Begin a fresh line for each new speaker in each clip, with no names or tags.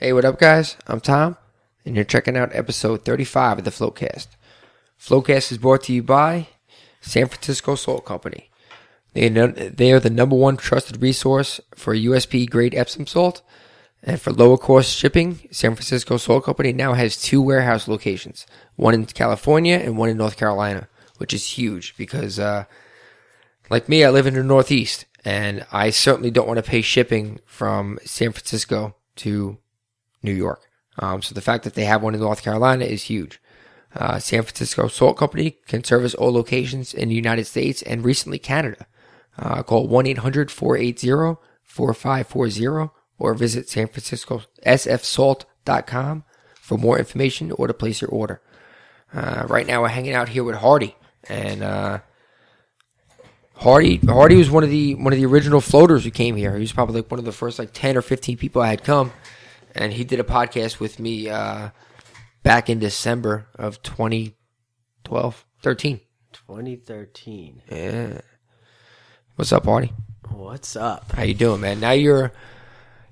Hey, what up, guys? I'm Tom, and you're checking out episode 35 of the Flowcast. Flowcast is brought to you by San Francisco Salt Company. They, they are the number one trusted resource for USP grade Epsom salt, and for lower cost shipping, San Francisco Salt Company now has two warehouse locations, one in California and one in North Carolina, which is huge because, uh, like me, I live in the Northeast, and I certainly don't want to pay shipping from San Francisco to New York. Um, so the fact that they have one in North Carolina is huge. Uh, San Francisco Salt Company can service all locations in the United States and recently Canada. Uh, call 1-800-480-4540 or visit San Francisco sfsalt.com for more information or to place your order. Uh, right now we're hanging out here with Hardy and, uh, Hardy Hardy was one of the one of the original floaters who came here. He was probably like one of the first like ten or fifteen people I had come, and he did a podcast with me uh, back in December of 2012, 13.
2013.
Yeah. What's up, Hardy?
What's up?
How you doing, man? Now you're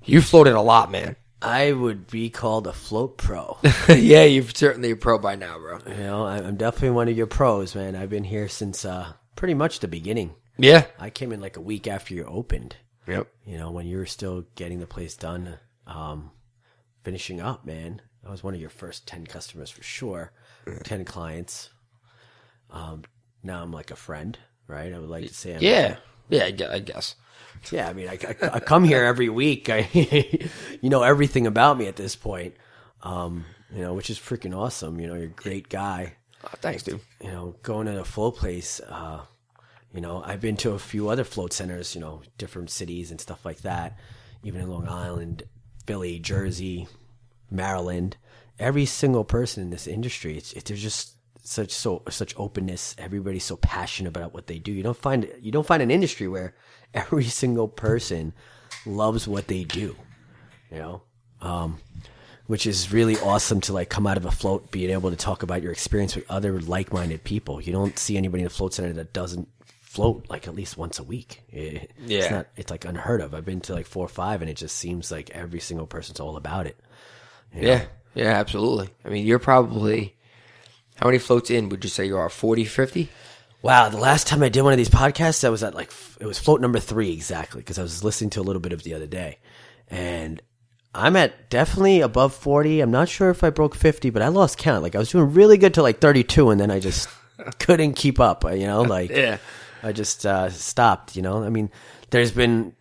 you floated a lot, man.
I would be called a float pro.
yeah, you're certainly a pro by now, bro.
you know, I- I'm definitely one of your pros, man. I've been here since uh, pretty much the beginning.
Yeah.
I came in like a week after you opened.
Yep.
You know, when you were still getting the place done, um, finishing up, man. I was one of your first 10 customers for sure, 10 clients. Um, now I'm like a friend, right? I would like to say, I'm,
Yeah. Yeah, I I guess.
Yeah, I mean, I, I, I come here every week. I, you know everything about me at this point. Um, you know, which is freaking awesome. You know, you're a great guy.
Oh, thanks, dude.
You know, going to a float place. Uh, you know, I've been to a few other float centers. You know, different cities and stuff like that. Even in Long Island, Philly, Jersey, Maryland. Every single person in this industry, it's, it, there's just such so such openness. Everybody's so passionate about what they do. You don't find you don't find an industry where every single person loves what they do. You know, um, which is really awesome to like come out of a float, being able to talk about your experience with other like-minded people. You don't see anybody in a float center that doesn't float like at least once a week. It- it's
Yeah.
not. It's like unheard of. I've been to like four or five, and it just seems like every single person's all about it.
Yeah. Yeah, absolutely. I mean, you're probably how many floats in would you say you are? 40, 50?
Wow, the last time I did one of these podcasts, I was at like it was float number three exactly because I was listening to a little bit of the other day, and I'm at definitely above forty. I'm not sure if I broke fifty, but I lost count. Like I was doing really good to like thirty two, and then I just couldn't keep up. You know, like
Yeah.
I just uh, stopped. You know, I mean, there's been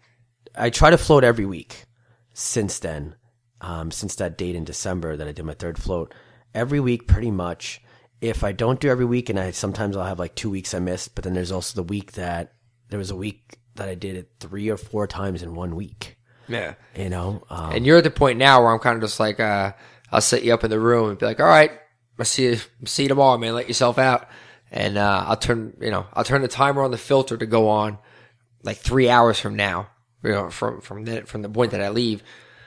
I try to float every week since then, um, since that date in December that I did my third float. Every week, pretty much. If I don't do every week, and I sometimes I'll have like two weeks I missed, but then there's also the week that there was a week that I did it three or four times in one week.
Yeah.
You know, um,
And you're at the point now where I'm kind of just like, uh, I'll set you up in the room and be like, all right, I'll see you, see you tomorrow, man. Let yourself out. And, uh, I'll turn, you know, I'll turn the timer on the filter to go on like three hours from now, you know, from, from the, from the point that I leave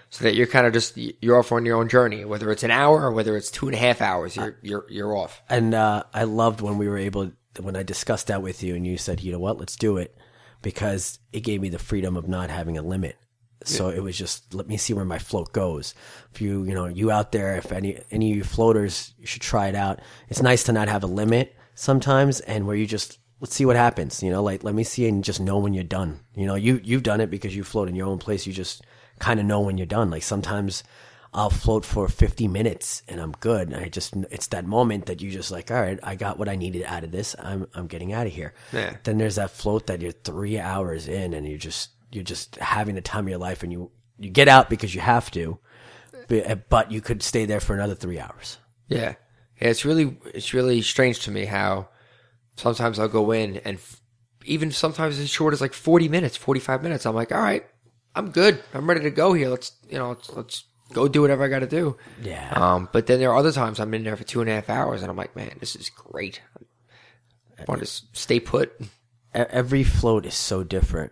so that you're kind of just, you're off on your own journey, whether it's an hour or whether it's two and a half hours, you're, you're, you're off.
and uh, I loved when we were able when I discussed that with you, and you said, you know what, let's do it, because it gave me the freedom of not having a limit. So it was just let me see where my float goes. If you you know you out there, if any any of you floaters, you should try it out. It's nice to not have a limit sometimes, and where you just let's see what happens. You know, like let me see and just know when you're done. You know, you you've done it because you float in your own place. You just kind of know when you're done. Like sometimes I'll float for 50 minutes and I'm good. And I just, it's that moment that you just like, all right, I got what I needed out of this. I'm, I'm getting out of here.
Yeah.
Then there's that float that you're three hours in and you're just, you're just having the time of your life and you, you get out because you have to, but, but you could stay there for another three hours.
Yeah. Yeah, it's really it's really strange to me how sometimes I'll go in and f- even sometimes as short as like 40 minutes, 45 minutes, I'm like, "All right, I'm good. I'm ready to go here. Let's, you know, let's, let's go do whatever I got to do."
Yeah.
Um, but then there are other times I'm in there for two and a half hours and I'm like, "Man, this is great. I want to stay put."
every float is so different.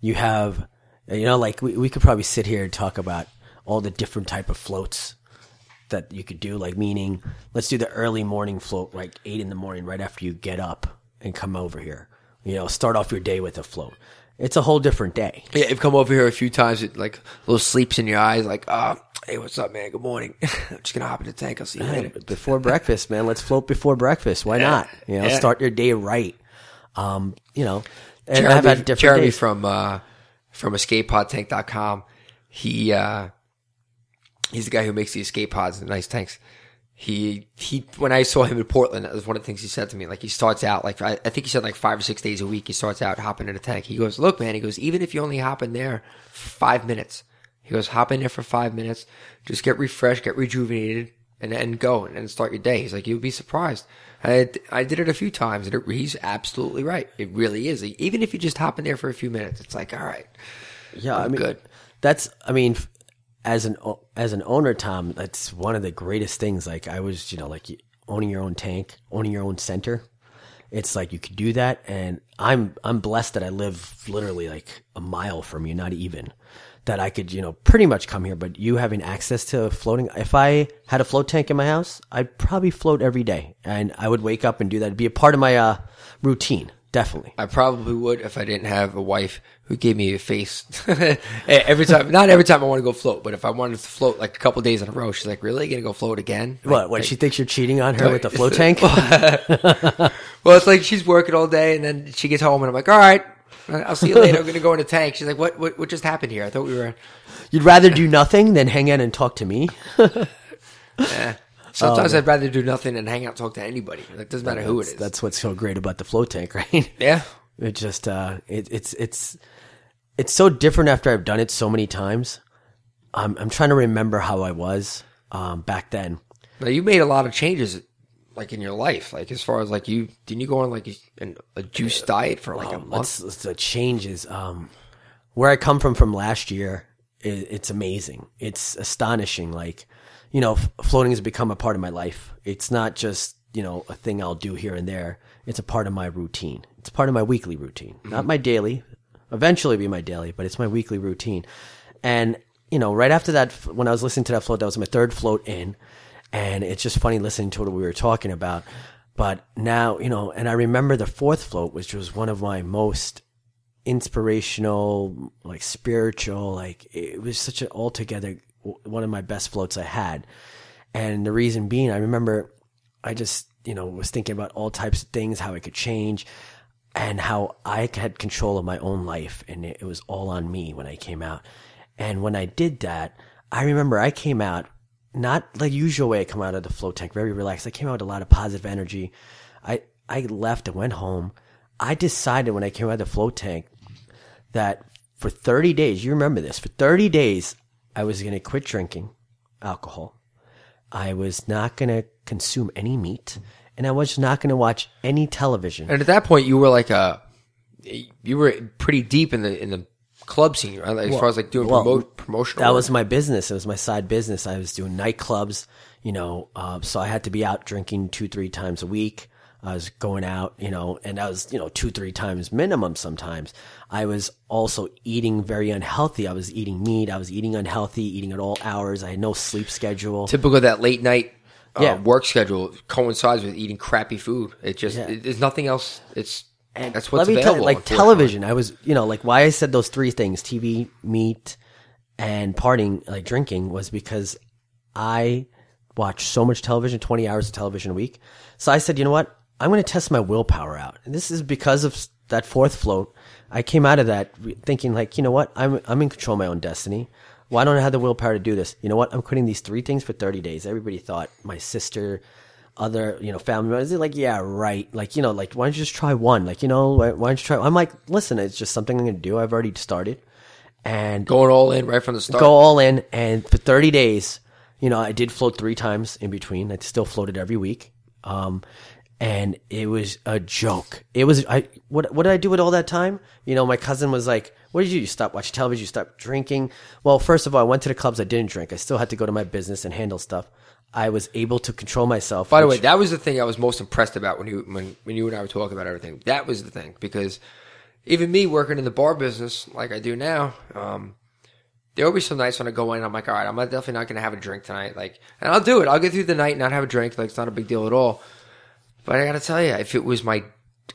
You have, you know, like we, we could probably sit here and talk about all the different type of floats that you could do. Like meaning, let's do the early morning float, like eight in the morning, right after you get up and come over here. You know, start off your day with a float. It's a whole different day.
Yeah, you've come over here a few times it like little sleeps in your eyes, like, "Ah, Hey, what's up, man? Good morning. I'm just gonna hop in the tank. I'll see you later.
before breakfast, man. Let's float before breakfast. Why not? You know,
Yeah.
start your day right. Um, you know, and
Jeremy,
I've had different
Jeremy
days.
from uh, from escapepodtank.com. He uh, he's the guy who makes the escape pods and nice tanks. He he when I saw him in Portland, that was one of the things he said to me. Like he starts out like I, I think he said like five or six days a week. He starts out hopping in a tank. He goes, look, man. He goes, even if you only hop in there five minutes, he goes, hop in there for five minutes, just get refreshed, get rejuvenated, and then go and then start your day. He's like, you'll be surprised. I I did it a few times, and it, he's absolutely right. It really is. Even if you just hop in there for a few minutes, it's like, all right,
Yeah, I
I'm
mean,
good.
That's, I mean, as an as an owner, Tom, that's one of the greatest things. Like I was, you know, like owning your own tank, owning your own center. It's like you could do that, and I'm I'm blessed that I live literally like a mile from you, not even that I could, you know, pretty much come here. But you having access to floating, if I had a float tank in my house, I'd probably float every day, and I would wake up and do that. It'd be a part of my uh, routine, definitely.
I probably would if I didn't have a wife who gave me a face every time. Not every time I want to go float, but if I wanted to float like a couple days in a row, she's like, "Really, gonna go float again?"
What? What? She thinks you're cheating on her with the float tank?
Well, it's like she's working all day, and then she gets home, and I'm like, "All right, I'll see you later. I'm gonna go in a tank." She's like, "What? What? What just happened here? I thought we were."
You'd rather do nothing than hang out and talk to me?
Sometimes I'd rather do nothing and hang out, talk to anybody. Like, doesn't matter who it is.
That's what's so great about the float tank, right?
yeah.
It just uh, it, it's it's it's so different after I've done it so many times. I'm I'm trying to remember how I was um, back then.
Now you made a lot of changes, like in your life. Like as far as like you didn't you go on like a, a juice diet for like a month?
What's the changes? Um, where I come from from last year, it, it's amazing. It's astonishing. Like, you know, f- floating has become a part of my life. It's not just you know a thing I'll do here and there. It's a part of my routine. It's part of my weekly routine, mm-hmm. not my daily. Eventually, be my daily, but it's my weekly routine. And you know, right after that, when I was listening to that float, that was my third float in, and it's just funny listening to what we were talking about. But now, you know, and I remember the fourth float, which was one of my most inspirational, like spiritual, like it was such an altogether one of my best floats I had. And the reason being, I remember I just, you know, was thinking about all types of things, how I could change and how I had control of my own life. And it, it was all on me when I came out. And when I did that, I remember I came out not the usual way I come out of the float tank, very relaxed. I came out with a lot of positive energy. I, I left and went home. I decided when I came out of the float tank that for 30 days, you remember this, for 30 days, I was going to quit drinking alcohol. I was not going to consume any meat and I was not going to watch any television.
And at that point, you were like a, you were pretty deep in the in the club scene, right? Like, as far as like doing
well,
promo- promotional.
That
work.
was my business. It was my side business. I was doing nightclubs, you know, uh, so I had to be out drinking two, three times a week. I was going out, you know, and I was, you know, two, three times minimum sometimes. I was also eating very unhealthy. I was eating meat. I was eating unhealthy, eating at all hours. I had no sleep schedule.
typical that late night. Uh,
Yeah.
work schedule coincides with eating crappy food. It just
Yeah.
it, there's nothing else. It's
And
that's what's
let me tell you, like television. I was, you know, like why I said those three things: TV, meat, and partying, like drinking, was because I watch so much television, twenty hours of television a week. So I said, you know what? I'm going to test my willpower out, and this is because of that fourth float. I came out of that thinking, like, you know what? I'm I'm in control of my own destiny. Why don't I have the willpower to do this? You know what? I'm quitting these three things for 30 days. Everybody thought my sister, other, you know, family members, they're like, yeah, right. Like, you know, like, why don't you just try one? Like, you know, why, why don't you try? I'm like, listen, it's just something I'm going to do. I've already started. And
going all in right from the start.
go all in. And for 30 days, you know, I did float three times in between. I still floated every week. Um, and it was a joke. It was, I, what, what did I do with all that time? You know, my cousin was like, what did you do? You stopped watching television? You stopped drinking? Well, first of all, I went to the clubs. I didn't drink. I still had to go to my business and handle stuff. I was able to control myself.
By the way, that was the thing I was most impressed about when you when when you and I were talking about everything. That was the thing because even me working in the bar business like I do now, um, there be some nights when I go in, I'm like, all right, I'm definitely not going to have a drink tonight. Like, and I'll do it. I'll get through the night and not have a drink. Like, it's not a big deal at all. But I got to tell you, if it was my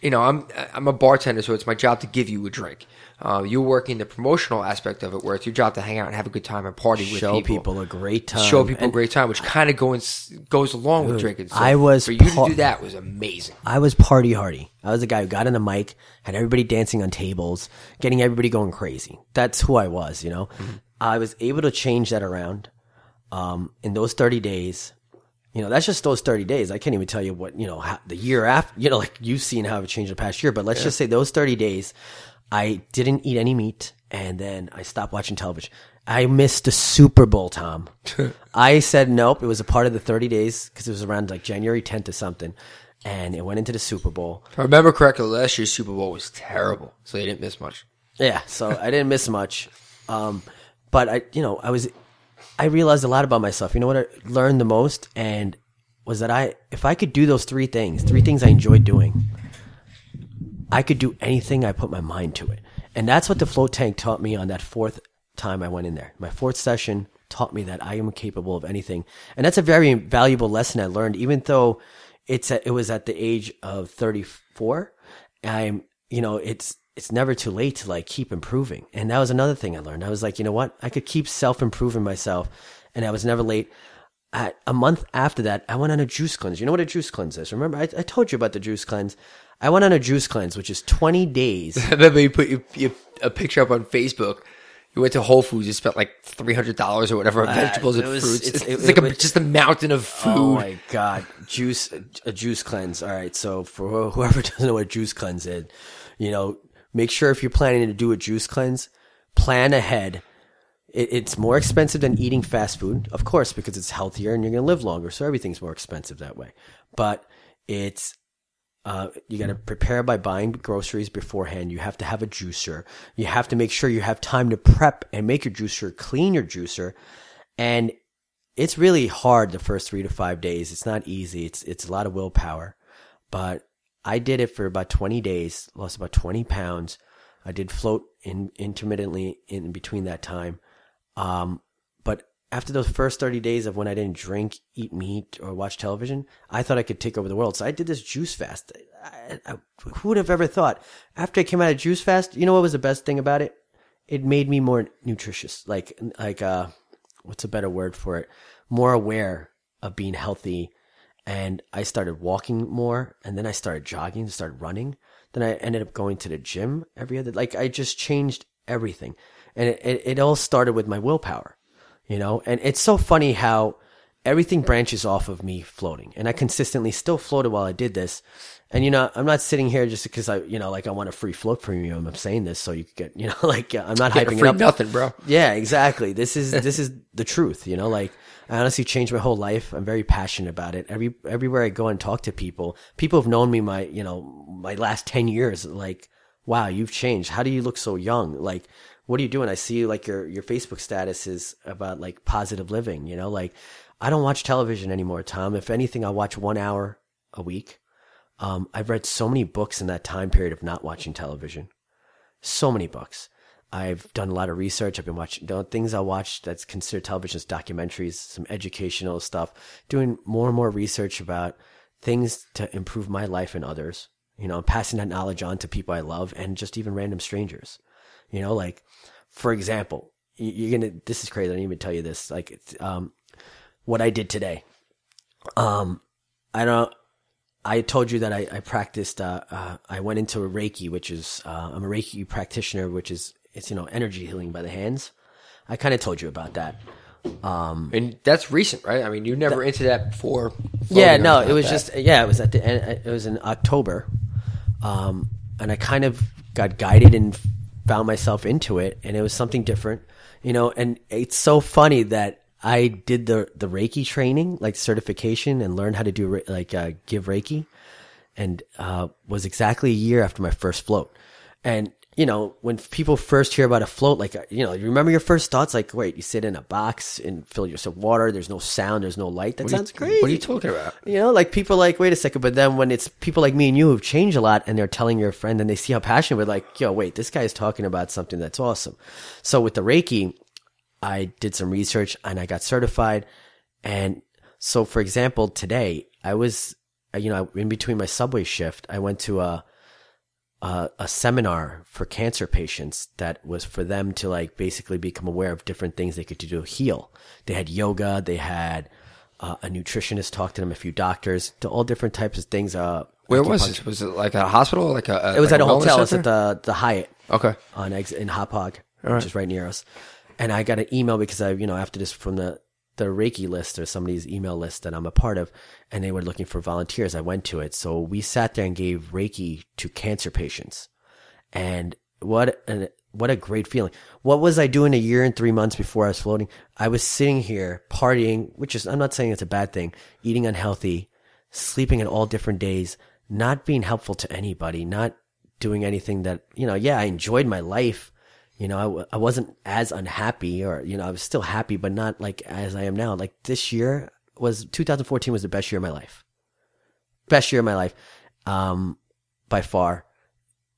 you know, I'm I'm a bartender, so it's my job to give you a drink. Uh, you're working the promotional aspect of it, where it's your job to hang out and have a good time and party with
Show
people.
people a great time.
Show people
And
a great time, which kind of goes goes along with drinking. So
I was
for you to do that was amazing.
I was party hardy. I was the guy who got in the mic, had everybody dancing on tables, getting everybody going crazy. That's who I was, you know. I was able to change that around um, in those 30 days. You know, that's just those 30 days. I can't even tell you what, you know, how, the year after, you know, like you've seen how it changed the past year, but let's just say those 30 days, I didn't eat any meat and then I stopped watching television. I missed the Super Bowl, Tom. I said nope. It was a part of the 30 days because it was around like January 10th or something. And it went into the Super Bowl.
If I remember correctly, last year's Super Bowl was terrible, so they didn't miss much.
Yeah, so I didn't miss much. Um, but I, you know, I was, I realized a lot about myself. You know what I learned the most, and was that I, if I could do those three things, three things I enjoyed doing, I could do anything I put my mind to it. And that's what the float tank taught me on that fourth time I went in there. My fourth session taught me that I am capable of anything. And that's a very valuable lesson I learned, even though it's at, it was at the age of 34. I'm, you know, it's, it's never too late to like keep improving. And that was another thing I learned. I was like, you know what? I could keep self improving myself and I was never late. At a month after that, I went on a juice cleanse. You know what a juice cleanse is? Remember, I, I told you about the juice cleanse. I went on a juice cleanse, which is 20 days.
Remember you put your, your, a picture up on Facebook. You went to Whole Foods. You spent like three hundred dollars or whatever on uh, vegetables
it
and
was-
fruits.
it's-
It's,
it-
it's like
it
a, just a mountain of oh food.
Oh my god, juice a juice cleanse. All right, so for whoever doesn't know what juice cleanse is, you know, make sure if you're planning to do a juice cleanse, plan ahead. It, it's more expensive than eating fast food, of course, because it's healthier and you're going to live longer. So everything's more expensive that way. But it's uh, you got to prepare by buying groceries beforehand. You have to have a juicer. You have to make sure you have time to prep and make your juicer, clean your juicer, and it's really hard the first three to five days. It's not easy. It's it's a lot of willpower, but I did it for about twenty days. Lost about twenty pounds. I did float in intermittently in between that time, um, but after those first 30 days of when I didn't drink, eat meat, or watch television, I thought I could take over the world. So I did this juice fast. I, I, who would have ever thought? After I came out of juice fast, you know what was the best thing about it? It made me more nutritious. Like, like, uh, what's a better word for it? More aware of being healthy. And I started walking more and then I started jogging, started running. Then I ended up going to the gym every other, like I just changed everything. And it, it, it all started with my willpower you know and it's so funny how everything branches off of me floating and i consistently still floated while i did this. And you know i'm not sitting here just because i you know like i want a free float premium. I'm saying this so you could get you know like i'm not
Get
hyping it up.
nothing, bro.
yeah exactly. This is this is the truth you know like i honestly changed my whole life. I'm very passionate about it. Every everywhere i go and talk to people people have known me my you know my last 10 years like wow you've changed. How do you look so young? Like what are you doing? I see like your your Facebook status is about like positive living, you know, like I don't watch television anymore, Tom. If anything, I watch one hour a week. Um, I've read so many books in that time period of not watching television. So many books. I've done a lot of research. I've been watching things I watch that's considered television is documentaries, some educational stuff, doing more and more research about things to improve my life and others. You know, passing that knowledge on to people I love and just even random strangers. You know, like, for example, you- you're gonna. This is crazy. I didn't even tell you this. Like, um, what I did today. Um, I don't. I told you that I, I practiced. Uh, uh, I went into a Reiki, which is uh, I'm a Reiki practitioner, which is it's you know energy healing by the hands. I kind of told you about that.
And that's recent, right? I mean, you never into that before.
Yeah, no, it was
that.
just yeah, it was at the end. It was in October, um, and I kind of got guided and found myself into it, and it was something different, you know. And it's so funny that I did the the Reiki training, like certification, and learned how to do like uh, give Reiki, and uh, was exactly a year after my first float, and. You know, when people first hear about a float, like, uh, you know, you remember your first thoughts, like, wait, you sit in a box and fill yourself with water. There's no sound. There's no light. That
What are you-
sounds crazy.
What are you talking about?
You know, like people like, wait a second, but then when it's people like me and you who've changed a lot and they're telling your friend and they see how passionate we're like, yo, wait, this guy's talking about something that's awesome. So with the Reiki, I did some research and I got certified. And so for example, today I was, you know, in between my subway shift, I went to a, a, a seminar for cancer patients that was for them to like basically become aware of different things they could do to heal. They had yoga, they had uh, a nutritionist talk to them, a few doctors, to all different types of things. Uh,
Where was this? Was it like a hospital? Or like a, a
it was
like
at a hotel.
Center?
at the the Hyatt
Okay.
on ex- in Hauppauge, which is right near us. And I got an email because I, you know, after this from the the Reiki list or somebody's email list that I'm a part of, and they were looking for volunteers. I went to it, so we sat there and gave Reiki to cancer patients, and what an what a great feeling. What was I doing a year and three months before I was floating? I was sitting here partying, which is I'm not saying it's a bad thing, eating unhealthy, sleeping at all different days, not being helpful to anybody, not doing anything that, you know, yeah, I enjoyed my life. You know, I, w- I wasn't as unhappy or, you know, I was still happy, but not like as I am now. Like this year was 2014 was the best year of my life. Best year of my life. Um, by far.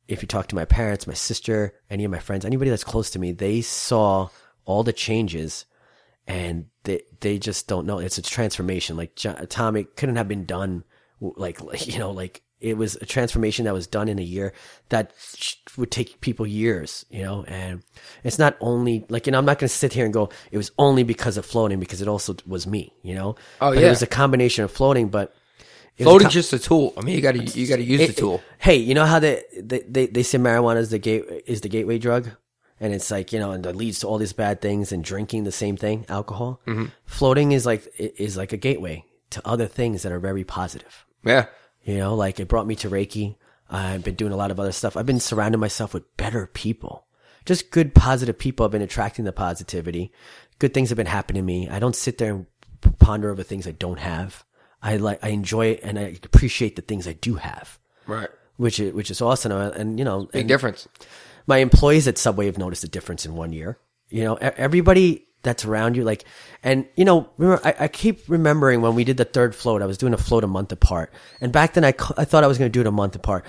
If you talk to my parents, my sister, any of my friends, anybody that's close to me, they saw all the changes and they they just don't know. It's a transformation. Like Jo- Tom, couldn't have been done. Like like, you know, like it was a transformation that was done in a year that would take people years. You know, and it's not only like you know I'm not going to sit here and go it was only because of floating because it also was me. You know,
Oh,
but
yeah.
it was a combination of floating, but it
Floating's
co-
just a tool. I mean, you got to you got to use the
it-
tool.
Hey, you know how they, they they they say marijuana is the gate is the gateway drug, and it's like you know, and that leads to all these bad things, and drinking the same thing, alcohol.
Mm-hmm.
Floating is like is like a gateway to other things that are very positive.
Yeah.
You know, like it brought me to Reiki. I've been doing a lot of other stuff. I've been surrounding myself with better people, just good, positive people. I've been attracting the positivity. Good things have been happening to me. I don't sit there and ponder over things I don't have. I like, I enjoy it and I appreciate the things I do have
Right.
which is which is awesome. And, and, you know,
Big difference.
my employees at Subway have noticed a difference in one year. You know, everybody that's around you, like, and you know, remember, I, I keep remembering when we did the third float, I was doing a float a month apart, and back then I, I thought I was going to do it a month apart.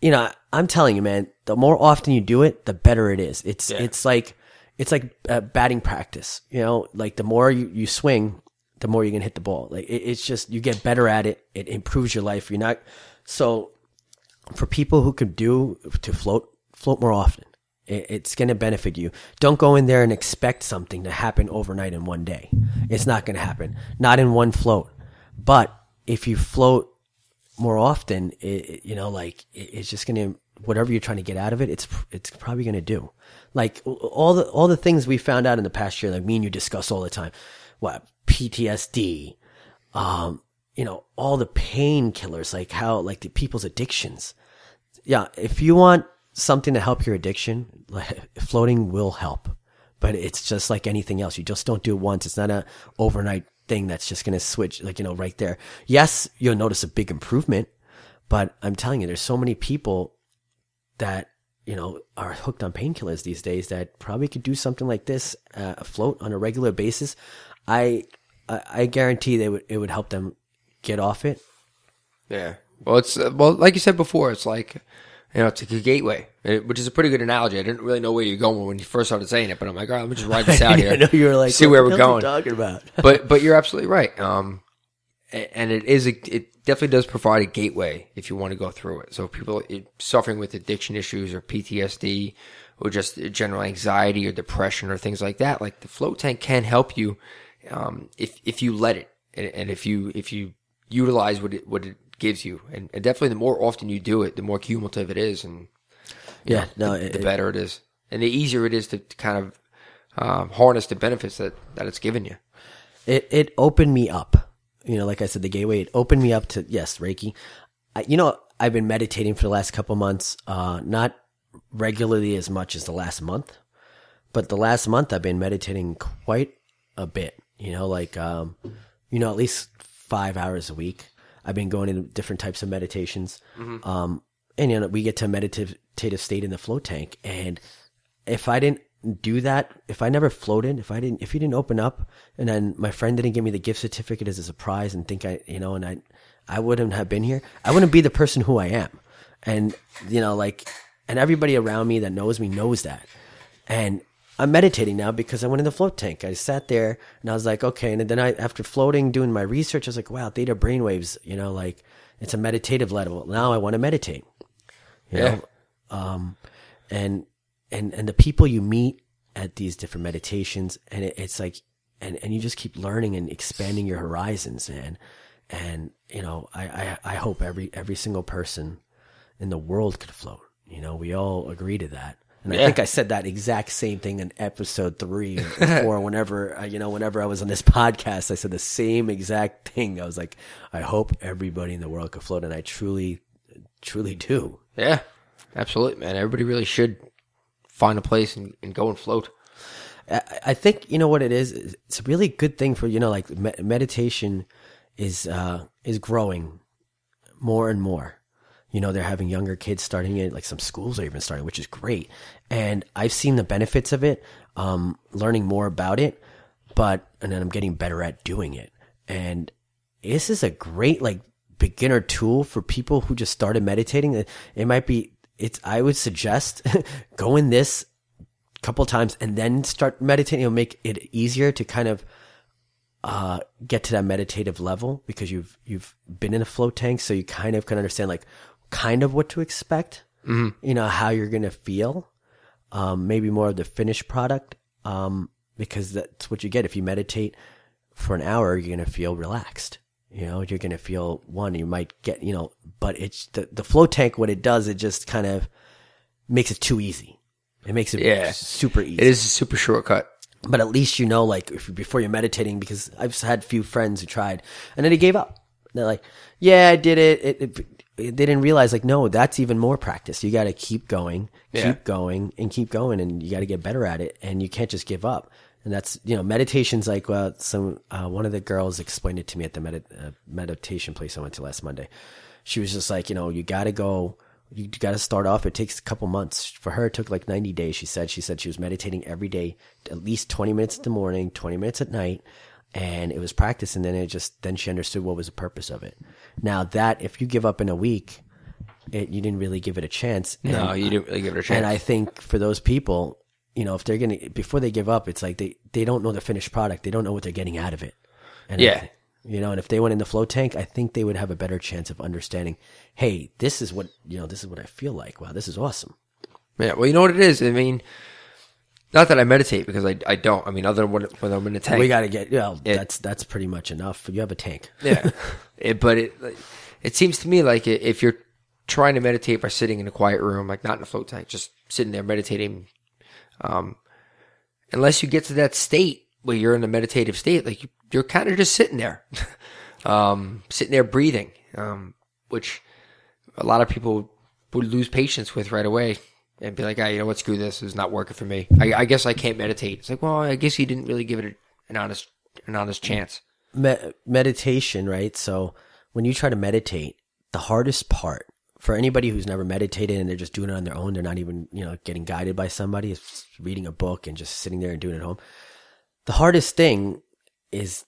You know, I'm telling you, man, the more often you do it, the better it is. It's it's like it's like uh, batting practice. You know, like the more you, you swing, the more you can hit the ball. Like it, it's just you get better at it. It improves your life. You're not so for people who could do to float, float more often. It, it's going to benefit you. Don't go in there and expect something to happen overnight in one day. It's not going to happen. Not in one float. But if you float more often, it, you know, like it, it's just going to whatever you're trying to get out of it. It's it's probably going to do. Like all the all the things we found out in the past year, like me and you discuss all the time. What PTSD, um, you know, all the painkillers, like how, like the people's addictions. Yeah. If you want something to help your addiction, floating will help, but it's just like anything else. You just don't do it once. It's not a overnight thing that's just going to switch, like, you know, right there. Yes, you'll notice a big improvement, but I'm telling you, there's so many people that, you know, are hooked on painkillers these days that probably could do something like this, uh, float on a regular basis. I, I, I guarantee they would, it would help them get off it.
Yeah. Well, it's uh, well, like you said before, it's like you know, it's like a gateway, which is a pretty good analogy. I didn't really know where you're going when you first started saying it, but I'm like, all right, let me just ride this out here.
I know you were like,
see where we're going.
talking about?
but but you're absolutely right. Um, and it is a, it definitely does provide a gateway if you want to go through it. So if people are suffering with addiction issues or PTSD or just general anxiety or depression or things like that, like the float tank can help you um, if if you let it and, and if you if you utilize what it what it gives you, and, and definitely the more often you do it, the more cumulative it is, and
Yeah, no,
the,
it,
the better it is, and the easier it is to, to kind of um, harness the benefits that that it's given you.
it it opened me up. You know, like I said, the gateway it opened me up to yes, Reiki. I, you know, I've been meditating for the last couple months, uh, not regularly as much as the last month, but the last month I've been meditating quite a bit. You know, like um, you know, at least five hours a week. I've been going into different types of meditations, um, and you know, we get to a meditative state in the float tank, and if I didn't do that, if I never floated, if I didn't, if you didn't open up, and then my friend didn't give me the gift certificate as a surprise, and think I, you know, and I, I wouldn't have been here. I wouldn't be the person who I am, and you know, like, and everybody around me that knows me knows that, and I'm meditating now because I went in the float tank. I sat there and I was like, okay, and then I, after floating, doing my research, I was like, wow, theta brainwaves, you know, like it's a meditative level. Now I want to meditate You
Yeah.
know? Um, and, and, and the people you meet at these different meditations and it, it's like, and, and you just keep learning and expanding your horizons, man. And, you know, I, I, I hope every, every single person in the world could float. You know, we all agree to that. And I think I said that exact same thing in episode three or four. whenever uh, you know, whenever I was on this podcast, I said the same exact thing. I was like, I hope everybody in the world could float, and I truly, truly do.
Yeah, absolutely, man. Everybody really should find a place and, and go and float.
I, I think you know what it is. It's a really good thing for you know, like me- meditation is uh is growing more and more. You know, they're having younger kids starting it, like some schools are even starting, which is great. And I've seen the benefits of it, um, learning more about it, but, and then I'm getting better at doing it. And this is a great, like, beginner tool for people who just started meditating. It might be, it's, I would suggest go in this couple times and then start meditating. It'll make it easier to kind of, uh, get to that meditative level because you've you've been in a float tank, so you kind of can understand like kind of what to expect. Mm-hmm. You know how you're gonna feel. Um, maybe more of the finished product. Um, because that's what you get if you meditate for an hour. You're gonna feel relaxed. You know, you're gonna feel one. You might get you know, but it's the the float tank. What it does, it just kind of makes it too easy. It makes it
Yeah.
super easy
It is a super shortcut.
but at least you know, like, if, before you're meditating, because I've had few friends who tried and then they gave up. They're like, yeah, I did. It, it, it- they didn't realize, like, no, that's even more practice. You got to keep going,
Yeah.
keep going, and keep going, and you got to get better at it. And you can't just give up. And that's, you know, meditation's like, well, some, uh, one of the girls explained it to me at the med- uh, meditation place I went to last Monday. She was just like, you know, you got to go, you got to start off. It takes a couple months. For her, it took like 90 days. She said, she said she was meditating every day, at least 20 minutes in the morning, 20 minutes at night. And it was practice. And then it just, then she understood what was the purpose of it. Now that, if you give up in a week, it, you didn't really give it a chance.
No, you didn't really give it a chance.
and I think for those people, you know, if they're going to, before they give up, it's like they, they don't know the finished product. They don't know what they're getting out of it. And
Yeah.
you know, and if they went in the float tank, I think they would have a better chance of understanding, hey, this is what, you know, this is what I feel like. Wow, this is awesome.
Yeah, well, you know what it is. I mean, not that I meditate because I, I don't. I mean, other than when, when I'm in a tank.
We got to get, well,
It-
that's, that's pretty much enough. You have a tank.
yeah, it, but it it seems to me like if you're trying to meditate by sitting in a quiet room, like not in a float tank, just sitting there meditating, um, unless you get to that state where you're in a meditative state, like you, you're kind of just sitting there, um, sitting there breathing, um, which a lot of people would lose patience with right away and be like, ah, you know what, screw this, it's not working for me. I, I guess I can't meditate. It's like, well, I guess you didn't really give it an honest, an honest chance.
Me- meditation, right? So when you try to meditate, the hardest part for anybody who's never meditated and they're just doing it on their own, they're not even, you know, getting guided by somebody, it's reading a book and just sitting there and doing it at home. The hardest thing is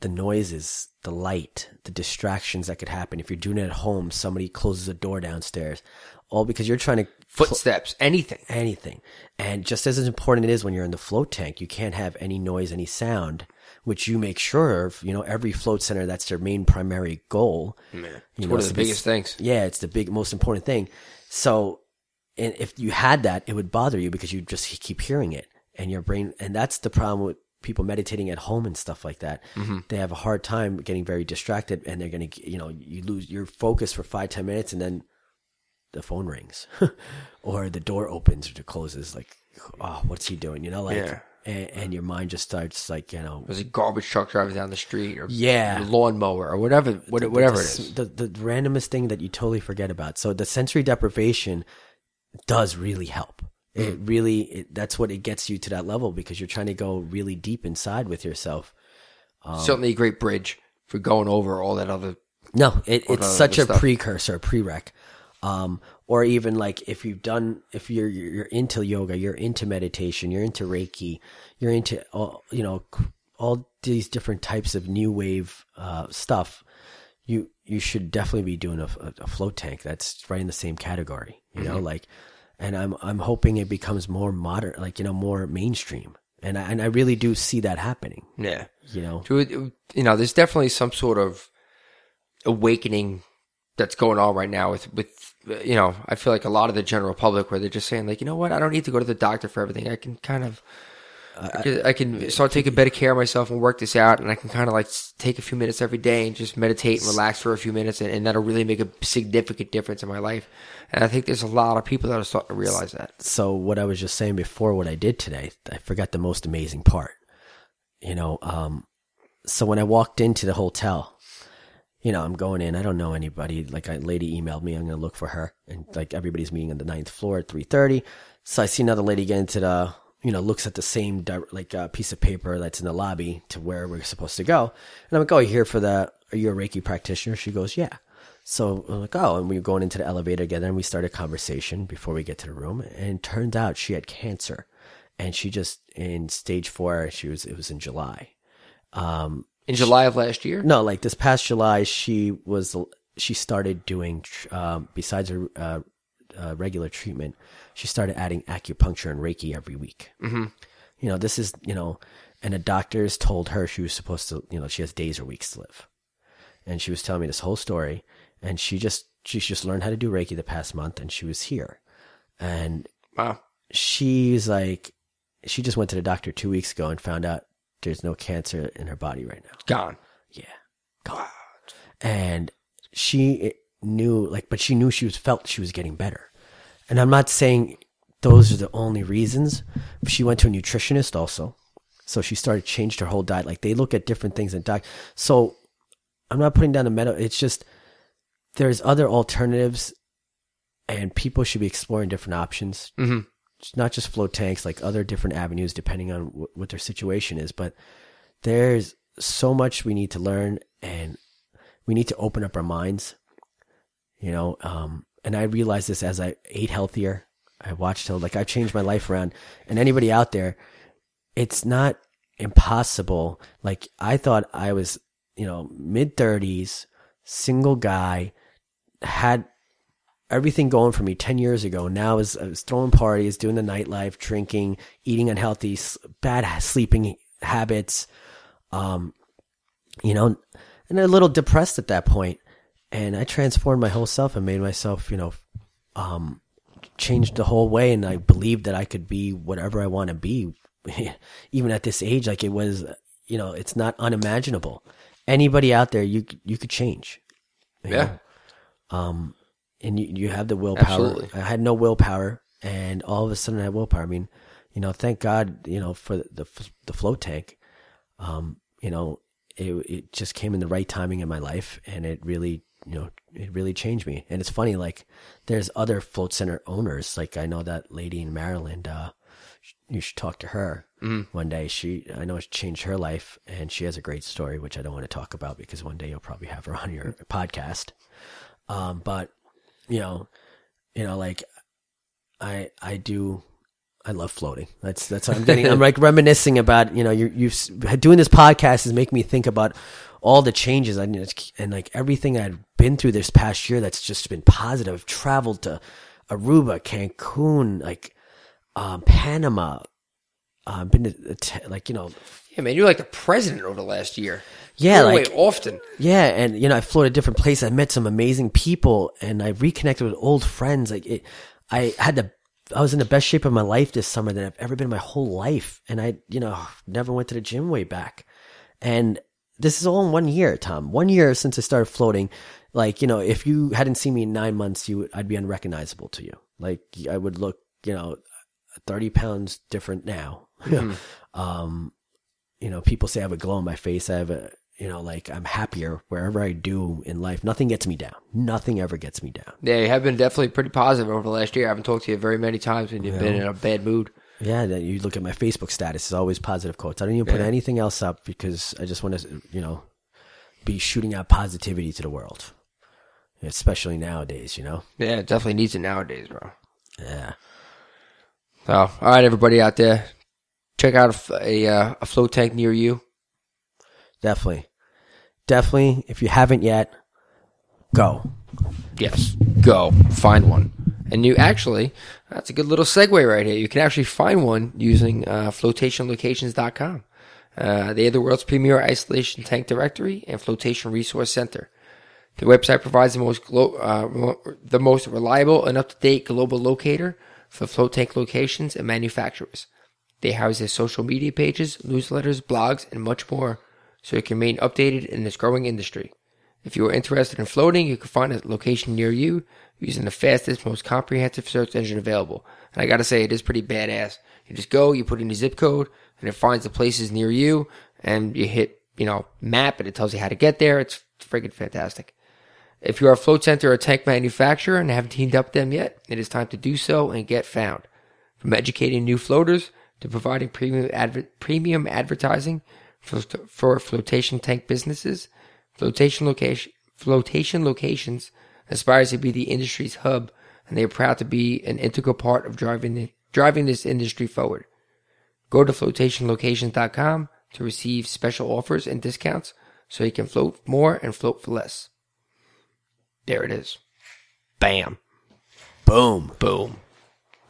the noises, the light, the distractions that could happen. If you're doing it at home, somebody closes a door downstairs, all because you're trying to
Footsteps, anything.
anything. And just as important it is when you're in the float tank, you can't have any noise, any sound, which you make sure of. You know, every float center, that's their main primary goal.
It's
You
one of the biggest things.
Yeah, it's the big, most important thing. So, and if you had that, it would bother you because you just keep hearing it and your brain, and that's the problem with people meditating at home and stuff like that. Mm-hmm. They have a hard time getting very distracted and they're going to, you know, you lose your focus for five, ten minutes and then the phone rings or the door opens or closes like, oh, what's he doing? You know, like,
Yeah.
And, and your mind just starts like, you know,
There's a garbage truck driving down the street, or
Yeah.
lawnmower, or whatever, what, whatever it
the,
is.
The, the randomest thing that you totally forget about. So the sensory deprivation does really help. It
Mm-hmm.
really, it, that's what it gets you to that level because you're trying to go really deep inside with yourself. Um,
Certainly a great bridge for going over all that other.
No, it, it's such a
stuff.
precursor, prereq. Um, or even like if you've done, if you're you're into yoga, you're into meditation, you're into Reiki, you're into all you know all these different types of new wave uh, stuff. You you should definitely be doing a, a, a float tank. That's right in the same category, you know. Like, and I'm I'm hoping it becomes more modern, like you know, more mainstream. And I and I really do see that happening.
Yeah.
You know,
you know, there's definitely some sort of awakening that's going on right now with with you know I feel like a lot of the general public where they're just saying like you know what? I don't need to go to the doctor for everything. I can kind of I can- I can start taking better care of myself and work this out and I can kind of like take a few minutes every day and just meditate and relax for a few minutes and, and that'll really make a significant difference in my life. And I think there's a lot of people that are starting to realize that.
so what I was just saying before, what I did today, I forgot the most amazing part. You know, um, so when I walked into the hotel, you know, I'm going in, I don't know anybody. Like a lady emailed me, I'm going to look for her. And like everybody's meeting on the ninth floor at 3.30. So I see another lady get into the, you know, looks at the same, like uh, piece of paper that's in the lobby to where we're supposed to go. And I'm like, oh, you here for the, are you a Reiki practitioner? She goes, yeah. So I'm like, oh, and we were going into the elevator together and we started a conversation before we get to the room. And it out she had cancer and she just in stage four, she was, it was in July. Um,
in July of last year
no, like this past July, she was, she started doing, um, besides her, uh, uh, regular treatment, she started adding acupuncture and Reiki every week. Mm-hmm. You know, this is, you know, and the doctors told her she was supposed to, you know, she has days or weeks to live. And she was telling me this whole story and she just, she just learned how to do Reiki the past month and she was here. And
wow
she's like, she just went to the doctor two weeks ago and found out there's no cancer in her body right now.
gone
Yeah. God. And she knew, like, but she knew she was felt she was getting better. And I'm not saying those are the only reasons. She went to a nutritionist also. So she started changed her whole diet. Like they look at different things in diet. So I'm not putting down the metal. It's just there's other alternatives, and people should be exploring different options.
mm-hmm.
Not just float tanks, like other different avenues depending on wh- what their situation is. But there's so much we need to learn and we need to open up our minds, you know. Um, and I realized this as I ate healthier. I watched how, like, I've changed my life around. And anybody out there, it's not impossible. Like, I thought I was, you know, mid 30s, single guy, had everything going for me 10 years ago. Now I was, I was throwing parties, doing the nightlife, drinking, eating unhealthy, bad sleeping habits, um, you know, and a little depressed at that point. And I transformed my whole self and made myself, you know, um, changed the whole way. And I believed that I could be whatever I want to be, even at this age. Like it was, you know, it's not unimaginable. Anybody out there, you you could change. you
yeah
know? um, and you, you have the willpower.
Absolutely.
I had no willpower, and all of a sudden I had willpower. I mean, you know, thank God, you know, for the the float tank. Um, you know, it it just came in the right timing in my life, and it really, you know, it really changed me. And it's funny, like there's other float center owners. Like I know that lady in Maryland. Uh, you should talk to her one day. She, I know, it changed her life, and she has a great story, which I don't want to talk about because one day you'll probably have her on your podcast. Um, but you know, you know, like I, I do, I love floating. That's that's what I'm getting. I'm like reminiscing about you know you you doing this podcast is making me think about all the changes and it's- and like everything I've been through this past year that's just been positive. I've traveled to Aruba, Cancun, like um, Panama. Uh, been to, to, like you know
yeah man you're like the president over the last year
Yeah, like-
often
Yeah, and you know, I flew to different places. I met some amazing people, and I reconnected with old friends. Like it, I had the, I was in the best shape of my life this summer than I've ever been in my whole life, and I, you know, never went to the gym way back. And this is all in one year, Tom. One year since I started floating. Like you know, if you hadn't seen me in nine months, you, I'd be unrecognizable to you. Like I would look, you know, thirty pounds different now. um, you know, people say I have a glow on my face. I have a, you know, like I'm happier wherever I do in life. Nothing gets me down. Nothing ever gets me down.
Yeah, you have been definitely pretty positive over the last year. I haven't talked to you very many times when you've been in a bad mood.
Yeah, you look at my Facebook status, it's always positive quotes. I don't even put
Yeah.
anything else up because I just want to, you know, be shooting out positivity to the world, especially nowadays. You know.
Yeah, it definitely needs it nowadays, bro.
Yeah.
So, all right, everybody out there, check out a, a, uh, a float tank near you.
Definitely. Definitely. If you haven't yet, go.
Yes, go find one. And you actually, that's a good little segue right here. You can actually find one using uh, floatationlocations.com. Uh, they are the world's premier isolation tank directory and flotation resource center. The website provides the most glo- uh, the most reliable and up to date global locator for float tank locations and manufacturers. They house their social media pages, newsletters, blogs, and much more, so you can remain updated in this growing industry. If you are interested in floating, you can find a location near you using the fastest, most comprehensive search engine available. And I gotta say, it is pretty badass. You just go, you put in your zip code, and it finds the places near you, and you hit, you know, map, and it tells you how to get there. It's friggin' fantastic. If you are a float center or tank manufacturer and haven't teamed up with them yet, it is time to do so and get found. From educating new floaters to providing premium, adver- premium advertising for flotation tank businesses, flotation location flotation locations aspires to be the industry's hub, and they are proud to be an integral part of driving the, driving this industry forward. Go to floatationlocations.com to receive special offers and discounts so you can float more and float for less. There it is. Bam.
Boom.
Boom.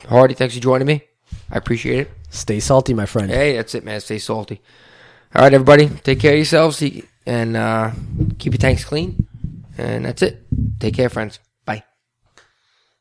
Hardy, thanks for joining me. I appreciate it.
Stay salty, my friend.
Hey, that's it, man. Stay salty. All right, everybody. Take care of yourselves and uh, keep your tanks clean. And that's it. Take care, friends.